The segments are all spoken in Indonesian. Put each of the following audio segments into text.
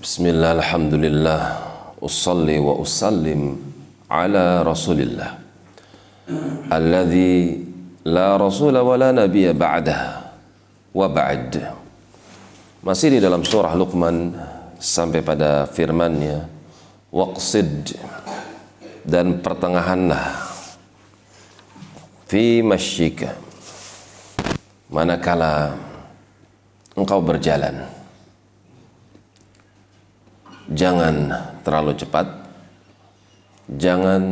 Bismillah, alhamdulillah, usalli wa usallim ala rasulillah. Alladhi la Rasul wa la nabiya ba'dah. Wa ba'd. Masih di dalam surah Luqman sampai pada firmannya Waqsid dan pertengahanlah. Fi masyika. Manakala engkau berjalan jangan terlalu cepat. Jangan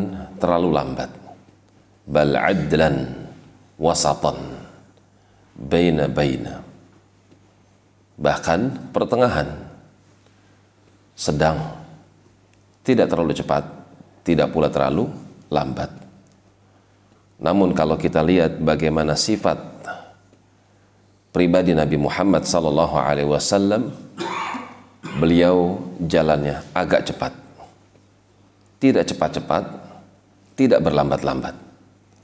terlalu lambat. Bal adlan wasatan baina baina. Bahkan pertengahan. Sedang. Tidak terlalu cepat tidak pula terlalu lambat. Namun kalau kita lihat bagaimana sifat pribadi Nabi Muhammad sallallahu alaihi wasallam beliau jalannya agak cepat. Tidak cepat-cepat, tidak berlambat-lambat.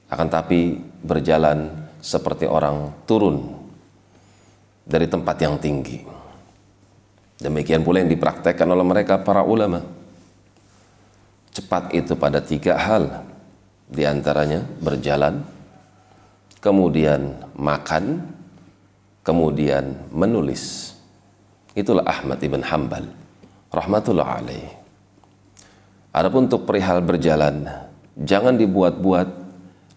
Akan tapi berjalan seperti orang turun dari tempat yang tinggi. Demikian pula yang dipraktekkan oleh mereka para ulama. Cepat itu pada tiga hal. Di antaranya berjalan, kemudian makan, kemudian menulis. Itulah Ahmad ibn Hambal rahmatullah alaih. Adapun untuk perihal berjalan, jangan dibuat-buat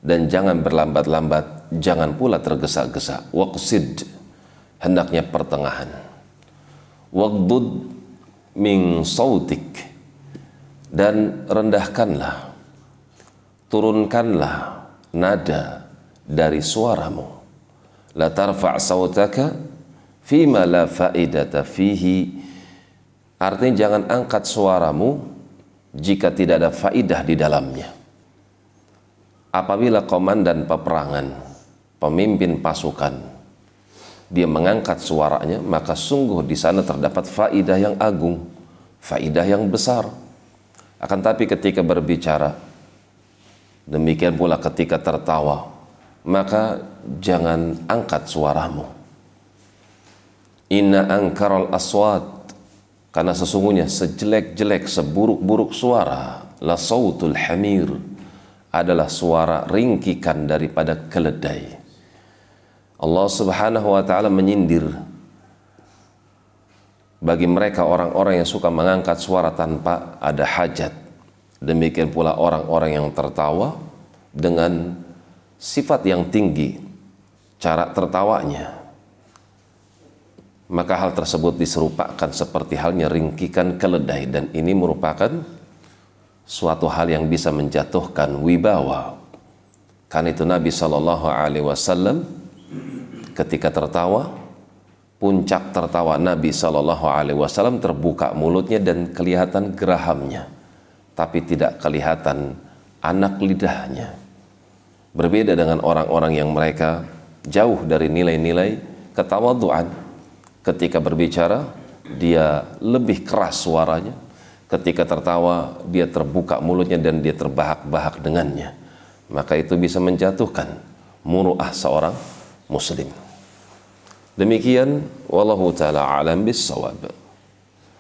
dan jangan berlambat-lambat, jangan pula tergesa-gesa. Waqsid hendaknya pertengahan. Waqdud min sautik dan rendahkanlah turunkanlah nada dari suaramu. La tarfa' sautaka fima la faidata fihi. Artinya jangan angkat suaramu jika tidak ada faidah di dalamnya. Apabila komandan peperangan pemimpin pasukan dia mengangkat suaranya maka sungguh di sana terdapat faidah yang agung faidah yang besar. Akan tapi ketika berbicara demikian pula ketika tertawa maka jangan angkat suaramu Inna angkaral aswat karena sesungguhnya sejelek-jelek seburuk-buruk suara la sautul hamir adalah suara ringkikan daripada keledai. Allah Subhanahu wa taala menyindir bagi mereka orang-orang yang suka mengangkat suara tanpa ada hajat. Demikian pula orang-orang yang tertawa dengan sifat yang tinggi cara tertawanya maka hal tersebut diserupakan seperti halnya ringkikan keledai dan ini merupakan suatu hal yang bisa menjatuhkan wibawa. Karena itu Nabi Shallallahu Alaihi Wasallam ketika tertawa, puncak tertawa Nabi Shallallahu Alaihi Wasallam terbuka mulutnya dan kelihatan gerahamnya, tapi tidak kelihatan anak lidahnya. Berbeda dengan orang-orang yang mereka jauh dari nilai-nilai ketawaduan Ketika berbicara, dia lebih keras suaranya. Ketika tertawa, dia terbuka mulutnya dan dia terbahak-bahak dengannya. Maka itu bisa menjatuhkan muruah seorang muslim. Demikian wallahu taala alam bisawab.